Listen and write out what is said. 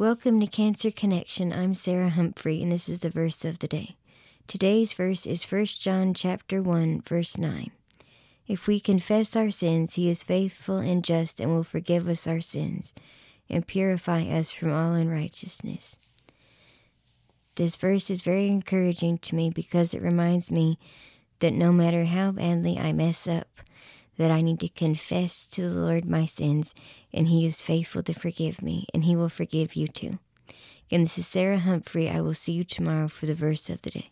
Welcome to Cancer Connection. I'm Sarah Humphrey and this is the verse of the day. Today's verse is 1 John chapter 1 verse 9. If we confess our sins, he is faithful and just and will forgive us our sins and purify us from all unrighteousness. This verse is very encouraging to me because it reminds me that no matter how badly I mess up, that I need to confess to the Lord my sins, and He is faithful to forgive me, and He will forgive you too. And this is Sarah Humphrey. I will see you tomorrow for the verse of the day.